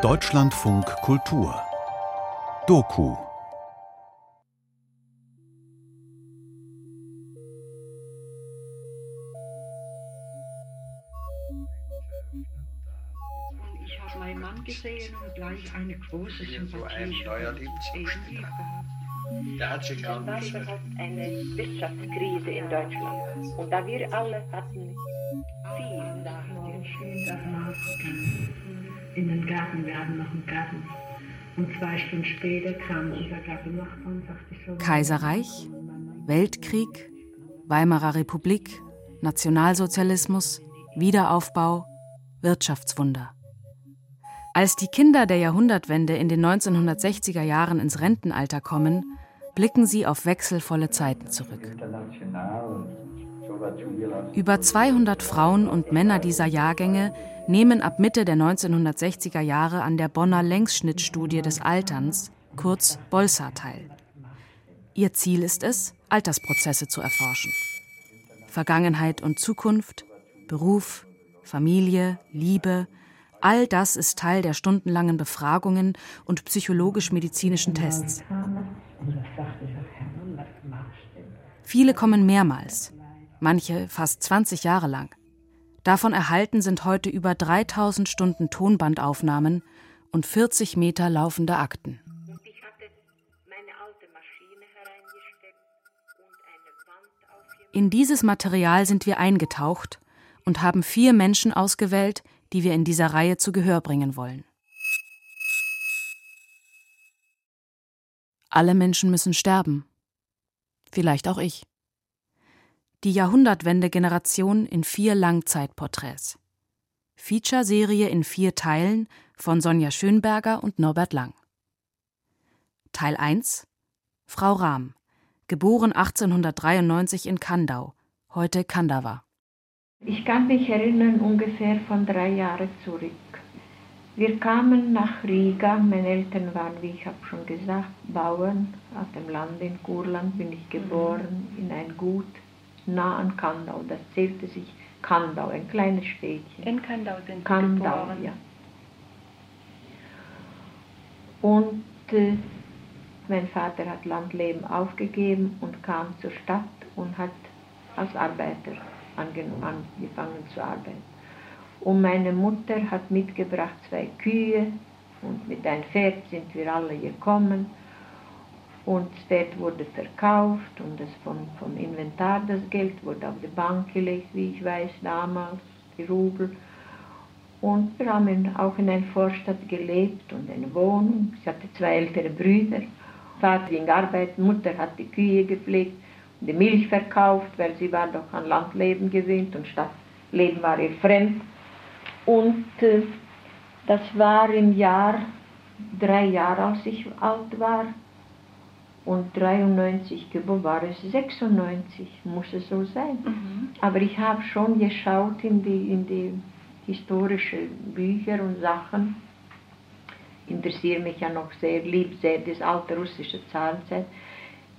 Deutschlandfunk Kultur Doku Ich habe meinen Mann gesehen und gleich eine große ein Sympathie für ihn gehabt. Der hat sich auch eine Wirtschaftskrise in Deutschland. Und da wir alle hatten schön davon ausgegangen. In den Garten, wir noch einen Garten. Und zwei Stunden später kam unser Gartennachbar und sagte so... Kaiserreich, Weltkrieg, Weimarer Republik, Nationalsozialismus, Wiederaufbau, Wirtschaftswunder. Als die Kinder der Jahrhundertwende in den 1960er Jahren ins Rentenalter kommen, blicken sie auf wechselvolle Zeiten zurück. international. Über 200 Frauen und Männer dieser Jahrgänge nehmen ab Mitte der 1960er Jahre an der Bonner Längsschnittstudie des Alterns, kurz Bolsa, teil. Ihr Ziel ist es, Altersprozesse zu erforschen. Vergangenheit und Zukunft, Beruf, Familie, Liebe, all das ist Teil der stundenlangen Befragungen und psychologisch-medizinischen Tests. Viele kommen mehrmals, manche fast 20 Jahre lang. Davon erhalten sind heute über 3000 Stunden Tonbandaufnahmen und 40 Meter laufende Akten. In dieses Material sind wir eingetaucht und haben vier Menschen ausgewählt, die wir in dieser Reihe zu Gehör bringen wollen. Alle Menschen müssen sterben. Vielleicht auch ich. Die Jahrhundertwende-Generation in vier Langzeitporträts. Feature-Serie in vier Teilen von Sonja Schönberger und Norbert Lang. Teil 1 Frau Rahm, geboren 1893 in Kandau, heute Kandava. Ich kann mich erinnern, ungefähr von drei Jahren zurück. Wir kamen nach Riga. Meine Eltern waren, wie ich habe schon gesagt, Bauern auf dem Land in Kurland. Bin ich geboren in ein Gut nah an Kandau. Das zählte sich Kandau, ein kleines Städtchen. In Kandau sind Sie Kandau, geboren. ja. Und äh, mein Vater hat Landleben aufgegeben und kam zur Stadt und hat als Arbeiter ange- angefangen zu arbeiten. Und meine Mutter hat mitgebracht zwei Kühe und mit einem Pferd sind wir alle gekommen. Und das Pferd wurde verkauft und das vom, vom Inventar, das Geld, wurde auf die Bank gelegt, wie ich weiß, damals, die Rubel. Und wir haben auch in einer Vorstadt gelebt und eine Wohnung. Ich hatte zwei ältere Brüder. Vater ging arbeiten, Mutter hat die Kühe gepflegt und die Milch verkauft, weil sie war doch an Landleben gewöhnt und Stadtleben war ihr fremd. Und äh, das war im Jahr, drei Jahre als ich alt war. Und 93 geboren war es 96, muss es so sein. Mhm. Aber ich habe schon geschaut in die, in die historischen Bücher und Sachen. Interessiere mich ja noch sehr, lieb sehr das alte russische Zarenzeit.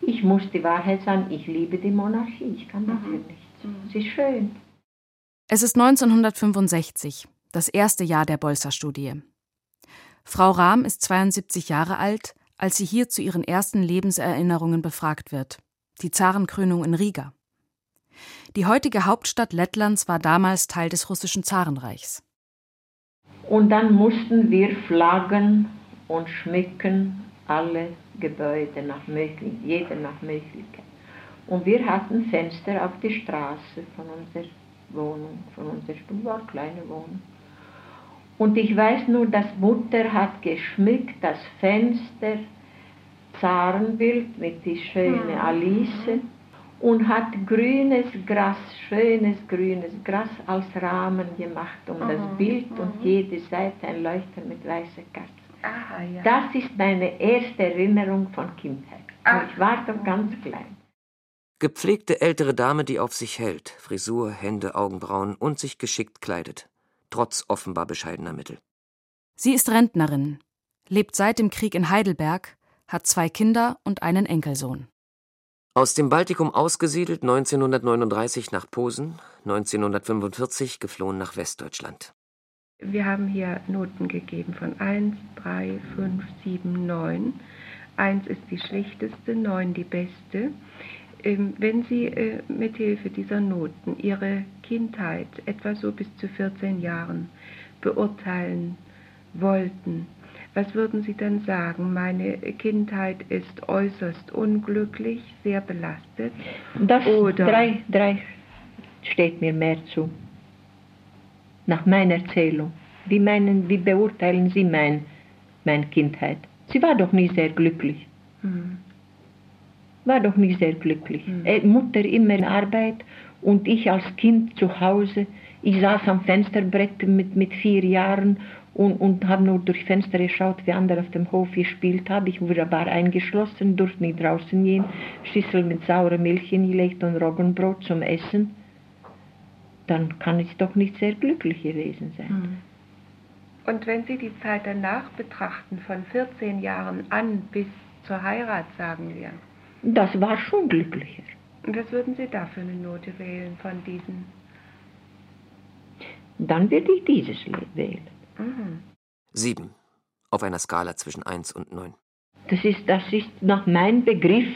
Ich muss die Wahrheit sagen, ich liebe die Monarchie, ich kann dafür nichts. Es ist schön. Es ist 1965, das erste Jahr der Bolsa-Studie. Frau Rahm ist 72 Jahre alt, als sie hier zu ihren ersten Lebenserinnerungen befragt wird. Die Zarenkrönung in Riga. Die heutige Hauptstadt Lettlands war damals Teil des russischen Zarenreichs. Und dann mussten wir flaggen und schmücken alle Gebäude nach Möglichkeit, jeder nach Möglichkeit. Und wir hatten Fenster auf die Straße von unserer Wohnung, von unserer war eine kleine Wohnung. Und ich weiß nur, dass Mutter hat geschmückt das Fenster, Zarenbild mit die schöne Alice und hat grünes Gras, schönes grünes Gras als Rahmen gemacht um das Bild und jede Seite ein Leuchter mit weißer Kerze. Aha, ja. Das ist meine erste Erinnerung von Kindheit. Und ich war doch ganz klein. Gepflegte ältere Dame, die auf sich hält, Frisur, Hände, Augenbrauen und sich geschickt kleidet, trotz offenbar bescheidener Mittel. Sie ist Rentnerin, lebt seit dem Krieg in Heidelberg, hat zwei Kinder und einen Enkelsohn. Aus dem Baltikum ausgesiedelt 1939 nach Posen, 1945 geflohen nach Westdeutschland. Wir haben hier Noten gegeben von 1, 3, 5, 7, 9. 1 ist die schlechteste, 9 die beste. Ähm, wenn Sie äh, mithilfe dieser Noten Ihre Kindheit etwa so bis zu 14 Jahren beurteilen wollten, was würden Sie dann sagen? Meine Kindheit ist äußerst unglücklich, sehr belastet. Das Oder drei, drei steht mir mehr zu. Nach meiner Erzählung. Wie, meinen, wie beurteilen Sie mein, meine Kindheit? Sie war doch nie sehr glücklich. Hm. War doch nie sehr glücklich. Hm. Mutter immer in Arbeit und ich als Kind zu Hause. Ich saß am Fensterbrett mit, mit vier Jahren und, und habe nur durch Fenster geschaut, wie andere auf dem Hof gespielt haben. Ich wurde aber eingeschlossen, durfte nicht draußen gehen, Schüssel mit saurer Milch hingelegt und Roggenbrot zum Essen. Dann kann ich doch nicht sehr glücklich gewesen sein. Hm. Und wenn Sie die Zeit danach betrachten, von 14 Jahren an bis zur Heirat, sagen wir. Das war schon glücklicher. Was würden Sie da für eine Note wählen von diesen? Dann würde ich dieses wählen. Mhm. Sieben. Auf einer Skala zwischen 1 und 9. Das ist, das ist nach meinem Begriff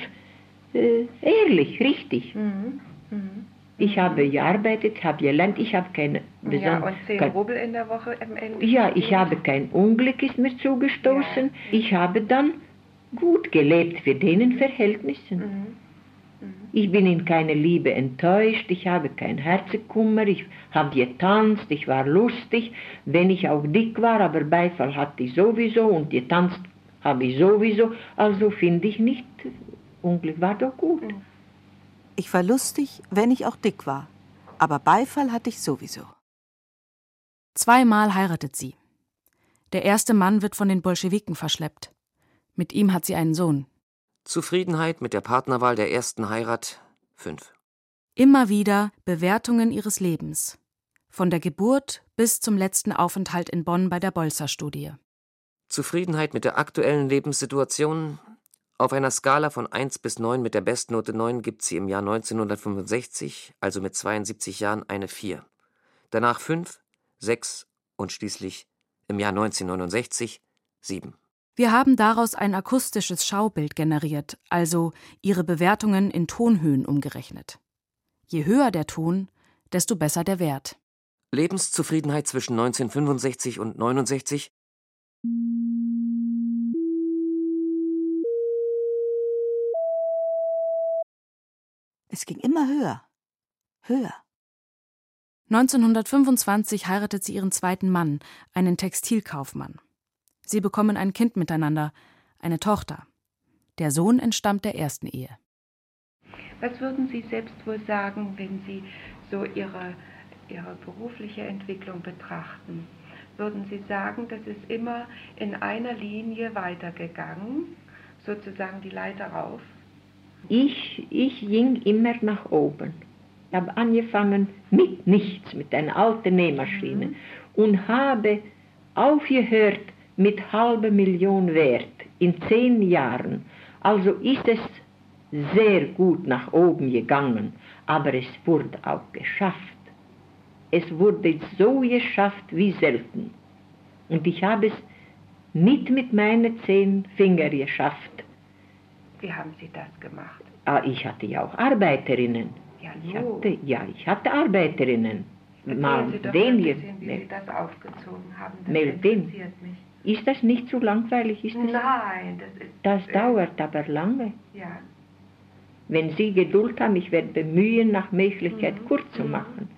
äh, ehrlich, richtig. Mhm. Mhm. Ich habe gearbeitet, habe gelernt, ich habe keine... Ja, und 10 kein, Rubel in der Woche im Ende. Ja, ich habe kein Unglück ist mir zugestoßen. Ja. Ich habe dann gut gelebt für denen Verhältnissen. Mhm. Ich bin in keine Liebe enttäuscht, ich habe kein Herzenkummer, ich habe getanzt, ich war lustig, wenn ich auch dick war, aber Beifall hatte ich sowieso und getanzt habe ich sowieso, also finde ich nicht, Unglück war doch gut. Ich war lustig, wenn ich auch dick war, aber Beifall hatte ich sowieso. Zweimal heiratet sie. Der erste Mann wird von den Bolschewiken verschleppt. Mit ihm hat sie einen Sohn. Zufriedenheit mit der Partnerwahl der ersten Heirat 5. Immer wieder Bewertungen ihres Lebens. Von der Geburt bis zum letzten Aufenthalt in Bonn bei der Bolzer-Studie. Zufriedenheit mit der aktuellen Lebenssituation. Auf einer Skala von 1 bis 9 mit der Bestnote 9 gibt sie im Jahr 1965, also mit 72 Jahren, eine 4. Danach 5, 6 und schließlich im Jahr 1969 7. Wir haben daraus ein akustisches Schaubild generiert, also ihre Bewertungen in Tonhöhen umgerechnet. Je höher der Ton, desto besser der Wert. Lebenszufriedenheit zwischen 1965 und 69 Es ging immer höher. Höher. 1925 heiratet sie ihren zweiten Mann, einen Textilkaufmann. Sie bekommen ein Kind miteinander, eine Tochter. Der Sohn entstammt der ersten Ehe. Was würden Sie selbst wohl sagen, wenn Sie so Ihre, Ihre berufliche Entwicklung betrachten? Würden Sie sagen, das ist immer in einer Linie weitergegangen, sozusagen die Leiter rauf? Ich, ich ging immer nach oben. Ich habe angefangen mit nichts, mit einer alten Nähmaschine mhm. und habe aufgehört mit halber Million wert in zehn Jahren. Also ist es sehr gut nach oben gegangen, aber es wurde auch geschafft. Es wurde so geschafft wie selten. Und ich habe es nicht mit meinen zehn Fingern geschafft. Wie haben Sie das gemacht? Ah, ich hatte ja auch Arbeiterinnen. Ja, ich hatte, ja, ich hatte Arbeiterinnen. Mal Sie doch den ein bisschen, wie Sie das aufgezogen haben. Das interessiert mich. Ist das nicht zu langweilig? Ist das, Nein, das ist. Das dauert aber lange. Ja. Wenn Sie Geduld haben, ich werde bemühen, nach Möglichkeit mhm. kurz zu mhm. machen.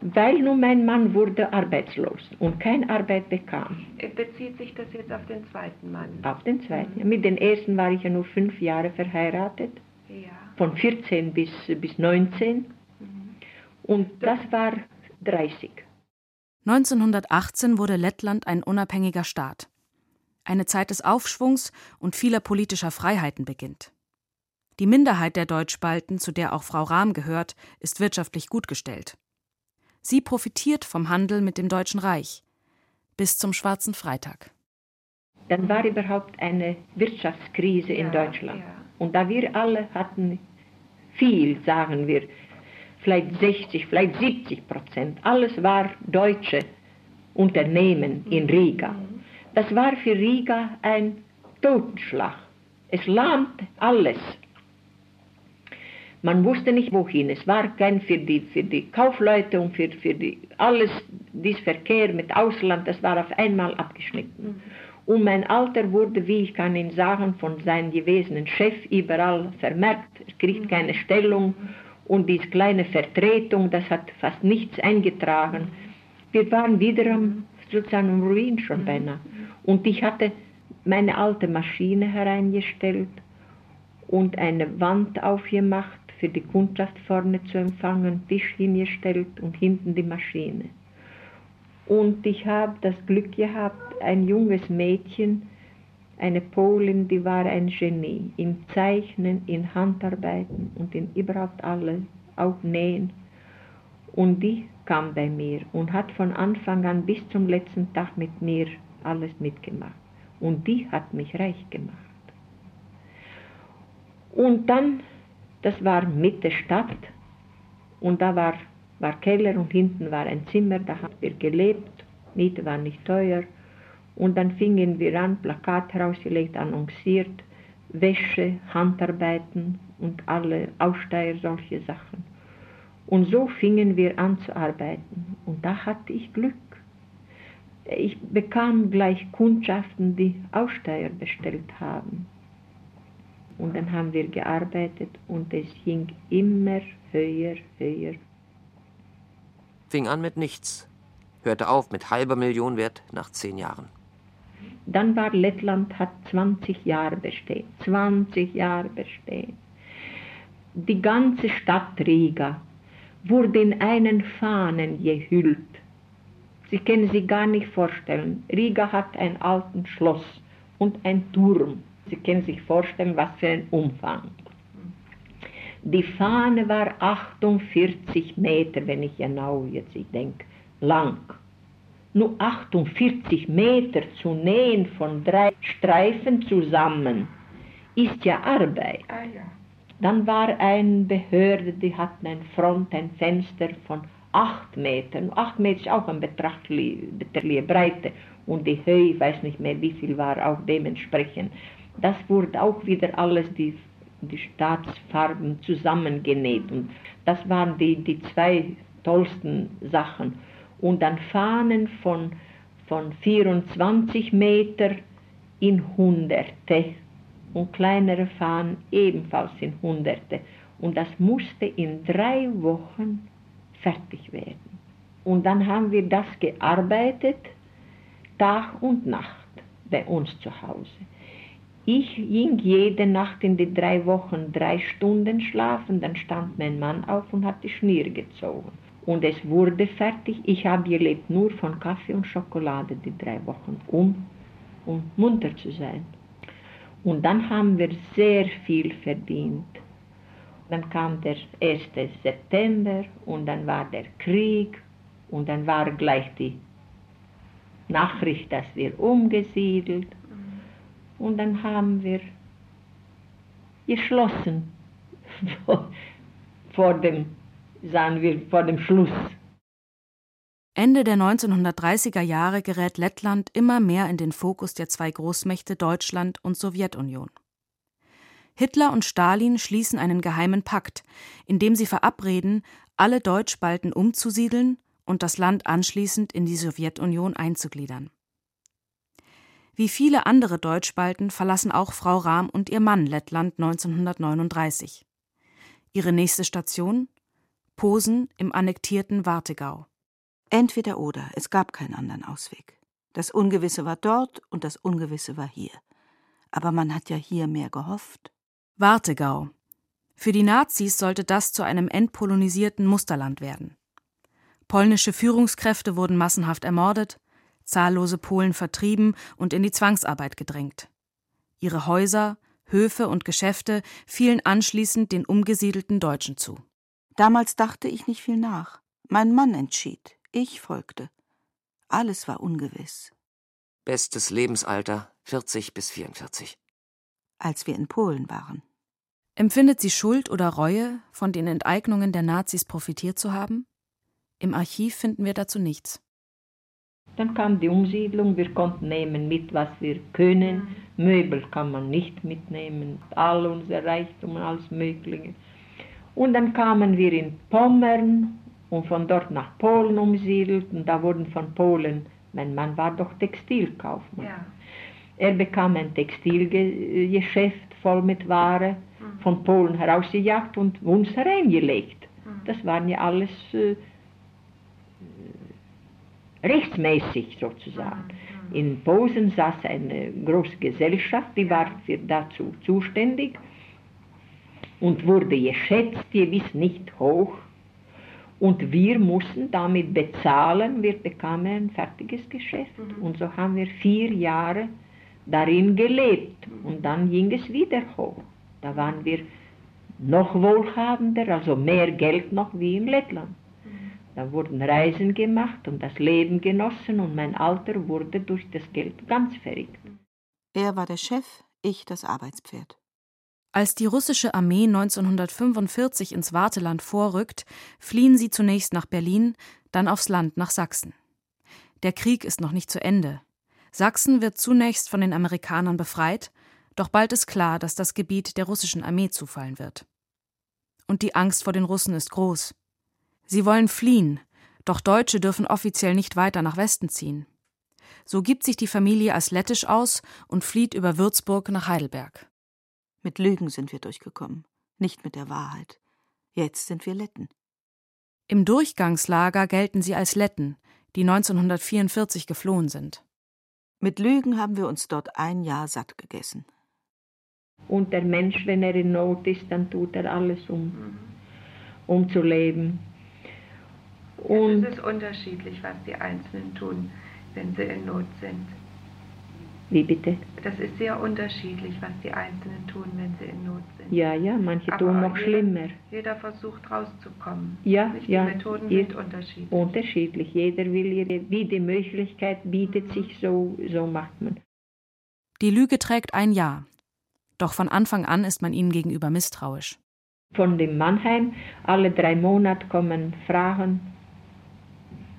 Weil nun mein Mann wurde arbeitslos und keine Arbeit bekam. Bezieht sich das jetzt auf den zweiten Mann? Auf den zweiten. Mhm. Mit den ersten war ich ja nur fünf Jahre verheiratet. Ja. Von 14 bis, bis 19. Mhm. Und das, das war 30. 1918 wurde Lettland ein unabhängiger Staat. Eine Zeit des Aufschwungs und vieler politischer Freiheiten beginnt. Die Minderheit der Deutschbalten, zu der auch Frau Rahm gehört, ist wirtschaftlich gut gestellt. Sie profitiert vom Handel mit dem Deutschen Reich bis zum Schwarzen Freitag. Dann war überhaupt eine Wirtschaftskrise ja, in Deutschland. Ja. Und da wir alle hatten viel, sagen wir, vielleicht 60, vielleicht 70 Prozent. Alles war Deutsche Unternehmen in Riga. Das war für Riga ein Totenschlag. Es lahmt alles. Man wusste nicht wohin. Es war kein für die, für die Kaufleute und für, für die, alles, dieser Verkehr mit Ausland, das war auf einmal abgeschnitten. Mhm. Und mein Alter wurde, wie ich kann Ihnen sagen, von seinem gewesenen Chef überall vermerkt. Er kriegt keine Stellung und diese kleine Vertretung, das hat fast nichts eingetragen. Wir waren wiederum sozusagen im Ruin schon beinahe. Und ich hatte meine alte Maschine hereingestellt und eine Wand aufgemacht für die Kundschaft vorne zu empfangen, Tisch hingestellt und hinten die Maschine. Und ich habe das Glück gehabt, ein junges Mädchen, eine Polin, die war ein Genie im Zeichnen, in Handarbeiten und in überhaupt alles, auch Nähen. Und die kam bei mir und hat von Anfang an bis zum letzten Tag mit mir alles mitgemacht. Und die hat mich reich gemacht. Und dann das war Mitte Stadt und da war, war Keller und hinten war ein Zimmer, da haben wir gelebt. Miete war nicht teuer. Und dann fingen wir an, Plakate rausgelegt, annonciert, Wäsche, Handarbeiten und alle Aussteiger, solche Sachen. Und so fingen wir an zu arbeiten. Und da hatte ich Glück. Ich bekam gleich Kundschaften, die Aussteiger bestellt haben. Und dann haben wir gearbeitet und es ging immer höher, höher. Fing an mit nichts, hörte auf mit halber Million Wert nach zehn Jahren. Dann war Lettland, hat 20 Jahre bestehen. 20 Jahre bestehen. Die ganze Stadt Riga wurde in einen Fahnen gehüllt. Sie können sich gar nicht vorstellen. Riga hat ein altes Schloss und ein Turm. Sie können sich vorstellen, was für ein Umfang. Die Fahne war 48 Meter, wenn ich genau jetzt ich denke, lang. Nur 48 Meter zu nähen von drei Streifen zusammen ist ja Arbeit. Ah, ja. Dann war eine Behörde, die hatten ein Front, ein Fenster von 8 Metern. 8 Meter ist auch eine betrachtliche Breite. Und die Höhe, ich weiß nicht mehr wie viel war, auch dementsprechend. Das wurde auch wieder alles die, die Staatsfarben zusammengenäht. Und das waren die, die zwei tollsten Sachen. Und dann Fahnen von, von 24 Meter in Hunderte und kleinere Fahnen ebenfalls in Hunderte. Und das musste in drei Wochen fertig werden. Und dann haben wir das gearbeitet, Tag und Nacht bei uns zu Hause. Ich ging jede Nacht in die drei Wochen drei Stunden schlafen, dann stand mein Mann auf und hat die Schnier gezogen. Und es wurde fertig. Ich habe gelebt nur von Kaffee und Schokolade die drei Wochen, um, um munter zu sein. Und dann haben wir sehr viel verdient. Dann kam der 1. September und dann war der Krieg und dann war gleich die Nachricht, dass wir umgesiedelt und dann haben wir geschlossen vor, dem, sagen wir, vor dem Schluss. Ende der 1930er Jahre gerät Lettland immer mehr in den Fokus der zwei Großmächte Deutschland und Sowjetunion. Hitler und Stalin schließen einen geheimen Pakt, in dem sie verabreden, alle Deutschspalten umzusiedeln und das Land anschließend in die Sowjetunion einzugliedern. Wie viele andere Deutschspalten verlassen auch Frau Rahm und ihr Mann Lettland 1939. Ihre nächste Station? Posen im annektierten Wartegau. Entweder oder, es gab keinen anderen Ausweg. Das Ungewisse war dort und das Ungewisse war hier. Aber man hat ja hier mehr gehofft. Wartegau. Für die Nazis sollte das zu einem entpolonisierten Musterland werden. Polnische Führungskräfte wurden massenhaft ermordet, zahllose Polen vertrieben und in die Zwangsarbeit gedrängt. Ihre Häuser, Höfe und Geschäfte fielen anschließend den umgesiedelten Deutschen zu. Damals dachte ich nicht viel nach. Mein Mann entschied, ich folgte. Alles war ungewiss. Bestes Lebensalter 40 bis 44. Als wir in Polen waren. Empfindet sie Schuld oder Reue, von den Enteignungen der Nazis profitiert zu haben? Im Archiv finden wir dazu nichts. Dann kam die Umsiedlung, wir konnten nehmen mit, was wir können. Möbel kann man nicht mitnehmen, all unser Reichtum, alles Mögliche. Und dann kamen wir in Pommern und von dort nach Polen umsiedelt und da wurden von Polen, mein Mann war doch Textilkaufmann. Ja. Er bekam ein Textilgeschäft voll mit Ware mhm. von Polen herausgejagt und uns hereingelegt. Mhm. Das waren ja alles äh, rechtsmäßig sozusagen. Mhm. In Posen saß eine große Gesellschaft, die war für dazu zuständig und wurde geschätzt, gewiss nicht hoch. Und wir mussten damit bezahlen, wir bekamen ein fertiges Geschäft. Mhm. Und so haben wir vier Jahre darin gelebt. Und dann ging es wieder hoch. Da waren wir noch wohlhabender, also mehr Geld noch wie in Lettland. Mhm. Da wurden Reisen gemacht und das Leben genossen und mein Alter wurde durch das Geld ganz verrückt. Er war der Chef, ich das Arbeitspferd. Als die russische Armee 1945 ins Warteland vorrückt, fliehen sie zunächst nach Berlin, dann aufs Land nach Sachsen. Der Krieg ist noch nicht zu Ende. Sachsen wird zunächst von den Amerikanern befreit, doch bald ist klar, dass das Gebiet der russischen Armee zufallen wird. Und die Angst vor den Russen ist groß. Sie wollen fliehen, doch Deutsche dürfen offiziell nicht weiter nach Westen ziehen. So gibt sich die Familie als lettisch aus und flieht über Würzburg nach Heidelberg. Mit Lügen sind wir durchgekommen, nicht mit der Wahrheit. Jetzt sind wir Letten. Im Durchgangslager gelten sie als Letten, die 1944 geflohen sind. Mit Lügen haben wir uns dort ein Jahr satt gegessen. Und der Mensch, wenn er in Not ist, dann tut er alles, um, um zu leben. Und es ist unterschiedlich, was die Einzelnen tun, wenn sie in Not sind. Wie bitte? Das ist sehr unterschiedlich, was die Einzelnen tun, wenn sie in Not sind. Ja, ja, manche Aber tun noch jeder, schlimmer. Jeder versucht rauszukommen. Ja, Nicht ja. Die Methoden sind unterschiedlich. Unterschiedlich. Jeder will, ihre, wie die Möglichkeit bietet sich, so, so macht man. Die Lüge trägt ein Jahr. Doch von Anfang an ist man ihnen gegenüber misstrauisch. Von dem Mannheim alle drei Monate kommen Fragen,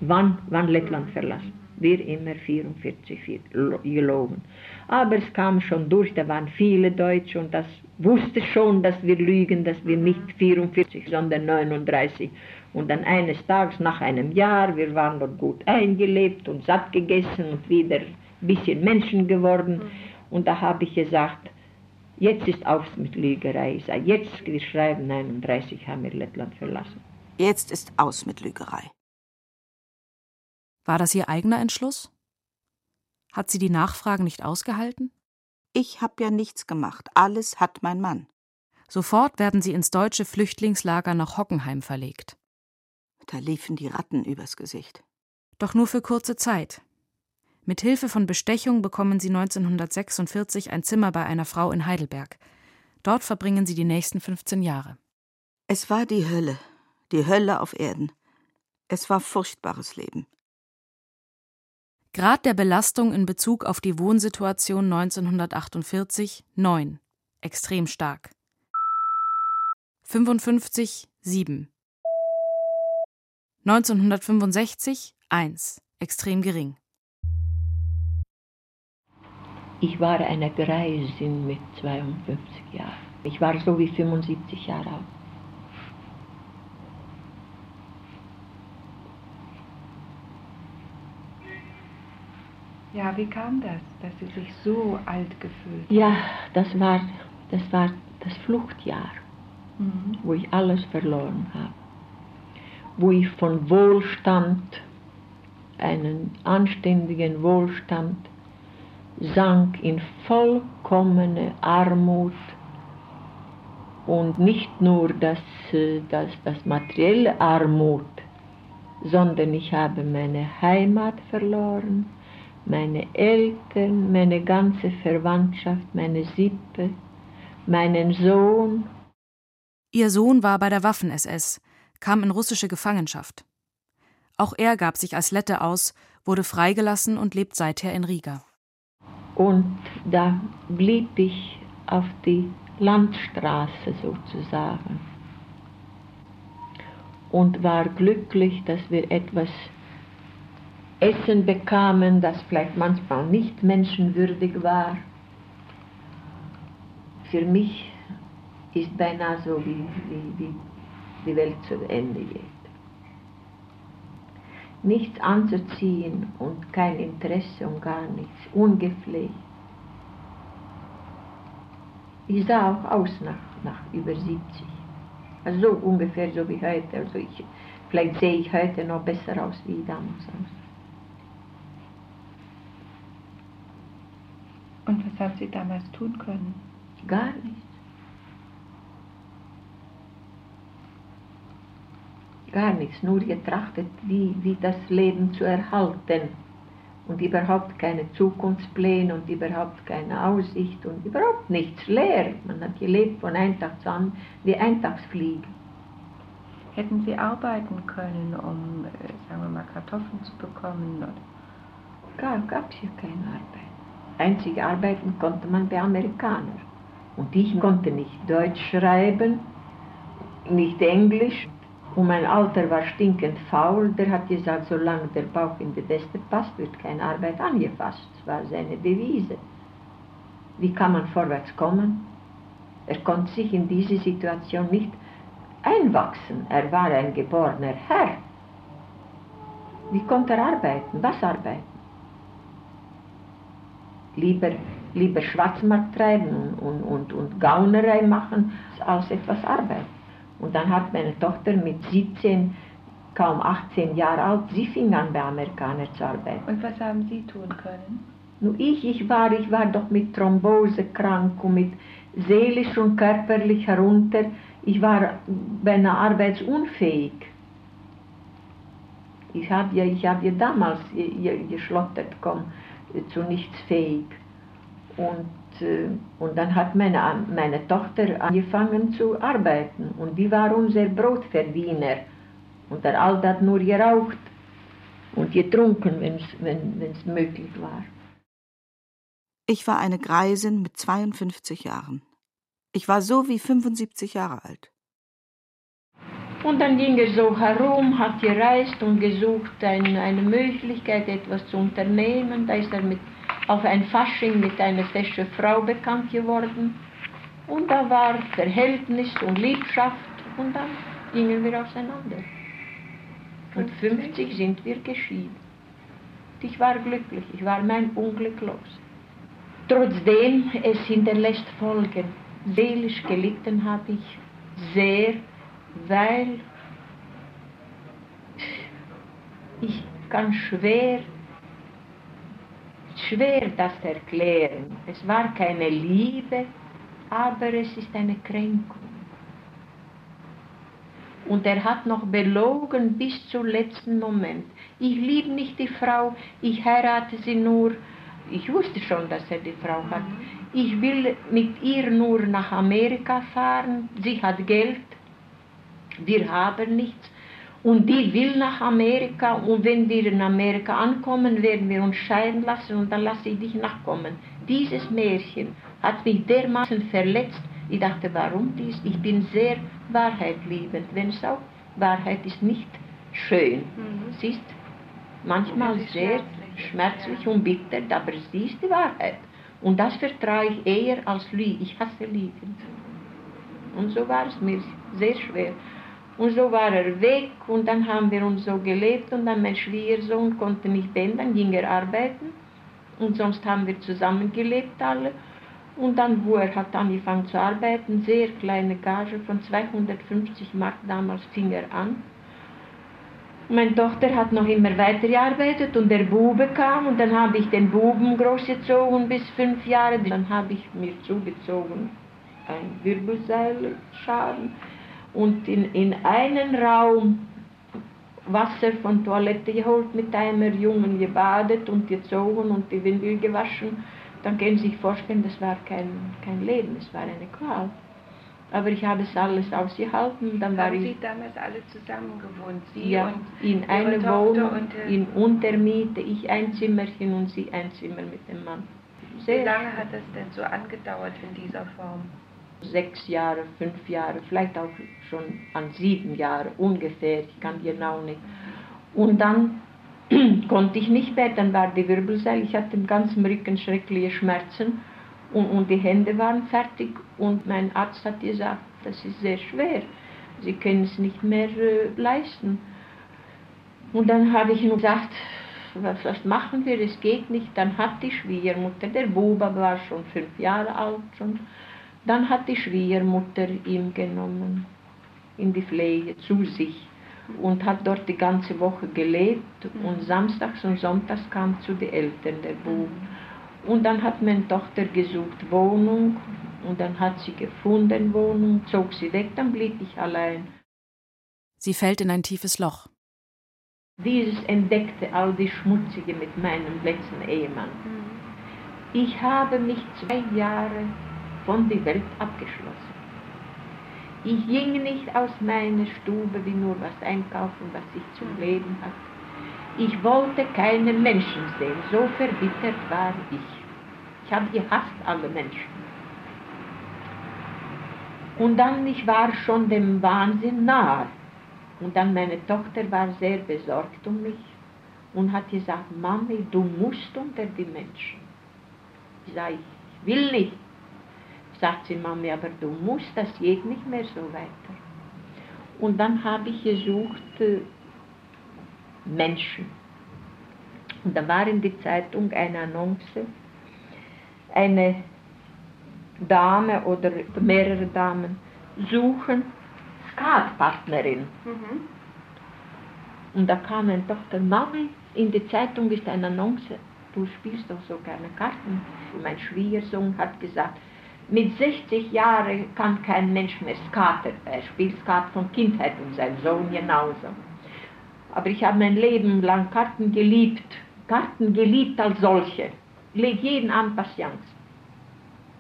wann, wann Lettland verlassen wir immer 44 gelogen. Aber es kam schon durch, da waren viele Deutsche und das wusste schon, dass wir lügen, dass wir nicht 44, sondern 39. Und dann eines Tages nach einem Jahr, wir waren dort gut eingelebt und satt gegessen und wieder ein bisschen Menschen geworden. Und da habe ich gesagt, jetzt ist aus mit Lügerei. Ich sage, jetzt, wir schreiben 39, haben wir Lettland verlassen. Jetzt ist aus mit Lügerei. War das ihr eigener Entschluss? Hat sie die Nachfragen nicht ausgehalten? Ich hab ja nichts gemacht. Alles hat mein Mann. Sofort werden sie ins deutsche Flüchtlingslager nach Hockenheim verlegt. Da liefen die Ratten übers Gesicht. Doch nur für kurze Zeit. Mit Hilfe von Bestechung bekommen sie 1946 ein Zimmer bei einer Frau in Heidelberg. Dort verbringen sie die nächsten 15 Jahre. Es war die Hölle, die Hölle auf Erden. Es war furchtbares Leben. Grad der Belastung in Bezug auf die Wohnsituation 1948 9, extrem stark. 55 7. 1965 1, extrem gering. Ich war eine Greisin mit 52 Jahren. Ich war so wie 75 Jahre alt. Ja, wie kam das, dass Sie sich so alt gefühlt haben? Ja, das war das, war das Fluchtjahr, mhm. wo ich alles verloren habe. Wo ich von Wohlstand, einen anständigen Wohlstand, sank in vollkommene Armut und nicht nur das, äh, das, das materielle Armut, sondern ich habe meine Heimat verloren, meine Eltern, meine ganze Verwandtschaft, meine Sippe, meinen Sohn. Ihr Sohn war bei der Waffen-SS, kam in russische Gefangenschaft. Auch er gab sich als Lette aus, wurde freigelassen und lebt seither in Riga. Und da blieb ich auf die Landstraße sozusagen und war glücklich, dass wir etwas Essen bekamen, das vielleicht manchmal nicht menschenwürdig war. Für mich ist beinahe so, wie, wie, wie die Welt zu Ende geht. Nichts anzuziehen und kein Interesse und gar nichts, ungepflegt. Ich sah auch aus nach, nach über 70. Also so ungefähr so wie heute. Also ich, vielleicht sehe ich heute noch besser aus wie damals aus. Und was haben Sie damals tun können? Gar nichts. Gar nichts, nur getrachtet, wie, wie das Leben zu erhalten und überhaupt keine Zukunftspläne und überhaupt keine Aussicht und überhaupt nichts leer. Man hat gelebt von zu anderen wie Eintagsfliegen. Hätten Sie arbeiten können, um, äh, sagen wir mal, Kartoffeln zu bekommen? Oder? Gab es hier keine Arbeit. Einzige arbeiten konnte man bei Amerikanern. Und ich konnte nicht Deutsch schreiben, nicht Englisch. Und mein Alter war stinkend faul. Der hat gesagt, solange der Bauch in die Weste passt, wird keine Arbeit angefasst. Das war seine Devise. Wie kann man vorwärts kommen? Er konnte sich in diese Situation nicht einwachsen. Er war ein geborener Herr. Wie konnte er arbeiten? Was arbeiten? Lieber, lieber Schwarzmarkt treiben und, und, und Gaunerei machen, als etwas arbeiten. Und dann hat meine Tochter mit 17, kaum 18 Jahre alt, sie fing an bei Amerikanern zu arbeiten. Und was haben Sie tun können? Nur ich, ich war, ich war doch mit Thrombose krank und mit seelisch und körperlich herunter. Ich war beinahe arbeitsunfähig. Ich habe ja, ich hab ja damals geschlottert, komm, zu nichts fähig. Und, äh, und dann hat meine, meine Tochter angefangen zu arbeiten und die war unser Brotverdiener. Und der Alte hat nur geraucht und getrunken, wenn's, wenn es möglich war. Ich war eine Greisin mit 52 Jahren. Ich war so wie 75 Jahre alt. Und dann ging er so herum, hat gereist und gesucht eine, eine Möglichkeit, etwas zu unternehmen. Da ist er mit auf ein Fasching mit einer fesche Frau bekannt geworden. Und da war Verhältnis und Liebschaft und dann gingen wir auseinander. Und 50 sind wir geschieden. Ich war glücklich, ich war mein Unglück los. Trotzdem, es hinterlässt Folgen. Seelisch gelitten habe ich sehr, weil ich kann schwer schwer, das erklären. Es war keine Liebe, aber es ist eine Kränkung. Und er hat noch belogen bis zum letzten Moment. Ich liebe nicht die Frau, ich heirate sie nur. Ich wusste schon, dass er die Frau hat. Ich will mit ihr nur nach Amerika fahren. Sie hat Geld, wir haben nichts. Und die will nach Amerika und wenn wir in Amerika ankommen, werden wir uns scheiden lassen und dann lasse ich dich nachkommen. Dieses Märchen hat mich dermaßen verletzt. Ich dachte, warum dies? Ich bin sehr wahrheitliebend, wenn es auch Wahrheit ist nicht schön. Mhm. Sie ist manchmal ist sehr schmerzlich, schmerzlich und bitter, aber sie ist die Wahrheit. Und das vertraue ich eher als Lüge. Ich hasse Lügen. Und so war es mir sehr schwer. Und so war er weg und dann haben wir uns so gelebt und dann mein Schwiegersohn konnte nicht bänden, dann ging er arbeiten und sonst haben wir zusammen gelebt alle. Und dann, wo er hat angefangen zu arbeiten, sehr kleine Gage von 250 Mark damals fing er an. Meine Tochter hat noch immer weitergearbeitet und der Bube kam und dann habe ich den Buben großgezogen bis fünf Jahre. Dann habe ich mir zugezogen ein Wirbelseilschaden und in, in einen Raum Wasser von Toilette geholt, mit einem Jungen gebadet und gezogen und die Windel gewaschen, dann können Sie sich vorstellen, das war kein, kein Leben, es war eine Qual. Aber ich habe es alles ausgehalten. Dann war Haben ich, Sie damals alle zusammen gewohnt? Sie ja, und in einer Wohnung, und, in Untermiete, ich ein Zimmerchen und sie ein Zimmer mit dem Mann. Wie lange hat das denn so angedauert in dieser Form? Sechs Jahre, fünf Jahre, vielleicht auch schon an sieben Jahre ungefähr, ich kann genau nicht. Und dann konnte ich nicht mehr, dann war die Wirbelsäule, ich hatte im ganzen Rücken schreckliche Schmerzen und, und die Hände waren fertig und mein Arzt hat gesagt, das ist sehr schwer, Sie können es nicht mehr äh, leisten. Und dann habe ich ihm gesagt, was, was machen wir, es geht nicht. Dann hat die Schwiegermutter, der Buba war schon fünf Jahre alt schon, dann hat die Schwiegermutter ihn genommen in die Pflege zu sich und hat dort die ganze Woche gelebt und samstags und sonntags kam zu den Eltern der Bub. Und dann hat meine Tochter gesucht Wohnung und dann hat sie gefunden Wohnung, zog sie weg, dann blieb ich allein. Sie fällt in ein tiefes Loch. Dieses entdeckte all die Schmutzige mit meinem letzten Ehemann. Ich habe mich zwei Jahre von der Welt abgeschlossen. Ich ging nicht aus meiner Stube wie nur was einkaufen, was ich zum Leben hatte. Ich wollte keinen Menschen sehen, so verbittert war ich. Ich habe gehasst alle Menschen. Und dann, ich war schon dem Wahnsinn nahe. Und dann meine Tochter war sehr besorgt um mich und hat gesagt, Mami, du musst unter die Menschen. Ich sage, ich will nicht. Sagt sie, Mami, aber du musst, das geht nicht mehr so weiter. Und dann habe ich gesucht äh, Menschen. Und da war in der Zeitung eine Annonce, eine Dame oder mehrere Damen suchen Skatpartnerin. Mhm. Und da kam eine Tochter, Mami, in der Zeitung ist eine Annonce, du spielst doch so gerne Karten. Und mein Schwiegersohn hat gesagt, mit 60 Jahren kann kein Mensch mehr Skat, er spielt Skat von Kindheit und sein Sohn genauso. Aber ich habe mein Leben lang Karten geliebt, Karten geliebt als solche. Ich lege jeden Abend Patience.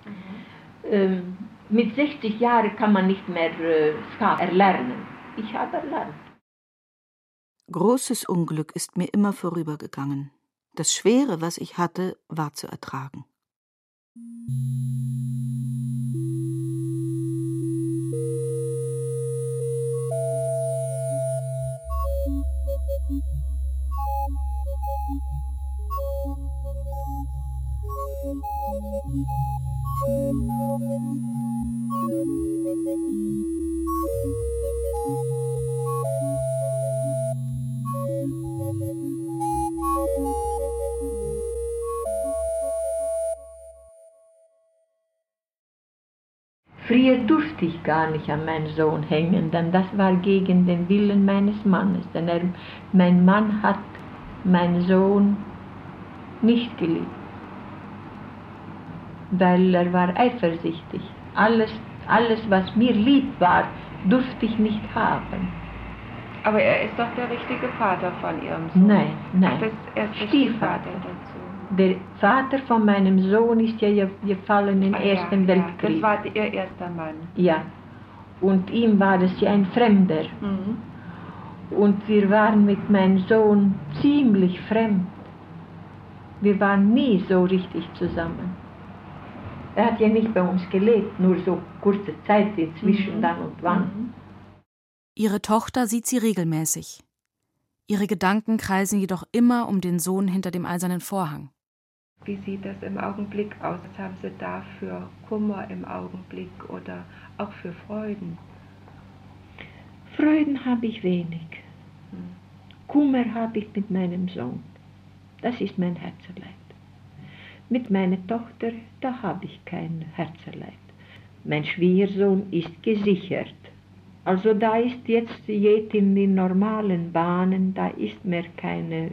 Mhm. Ähm, mit 60 Jahren kann man nicht mehr äh, Skat erlernen. Ich habe erlernt. Großes Unglück ist mir immer vorübergegangen. Das Schwere, was ich hatte, war zu ertragen. Früher durfte ich gar nicht an meinen Sohn hängen, denn das war gegen den Willen meines Mannes. Denn er, mein Mann hat meinen Sohn nicht geliebt, weil er war eifersüchtig. Alles, alles, was mir lieb war, durfte ich nicht haben. Aber er ist doch der richtige Vater von Ihrem Sohn. Nein, nein. Das, er ist der Stiefvater. dazu. Der Vater von meinem Sohn ist ja gefallen im Ah, Ersten ja, Weltkrieg. Ja, das war Ihr erster Mann. Ja. Und ihm war es ja ein Fremder. Mhm. Und wir waren mit meinem Sohn ziemlich fremd. Wir waren nie so richtig zusammen. Er hat ja nicht bei uns gelebt, nur so kurze Zeit inzwischen Mhm. dann und wann. Mhm. Ihre Tochter sieht sie regelmäßig. Ihre Gedanken kreisen jedoch immer um den Sohn hinter dem eisernen Vorhang. Wie sieht das im Augenblick aus? Was haben Sie da für Kummer im Augenblick oder auch für Freuden? Freuden habe ich wenig. Hm. Kummer habe ich mit meinem Sohn. Das ist mein Herzeleid. Mit meiner Tochter, da habe ich kein Herzeleid. Mein Schwiegersohn ist gesichert. Also da ist jetzt geht in den normalen Bahnen, da ist mir keine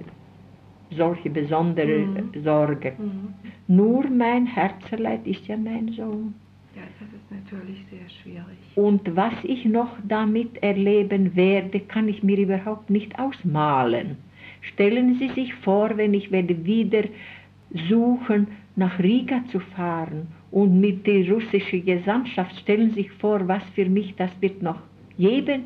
solche besondere Mhm. Sorge. Mhm. Nur mein Herzeleid ist ja mein Sohn. Ja, das ist natürlich sehr schwierig. Und was ich noch damit erleben werde, kann ich mir überhaupt nicht ausmalen. Stellen Sie sich vor, wenn ich werde wieder suchen, nach Riga zu fahren und mit der russischen Gesandtschaft, stellen sich vor, was für mich das wird noch geben.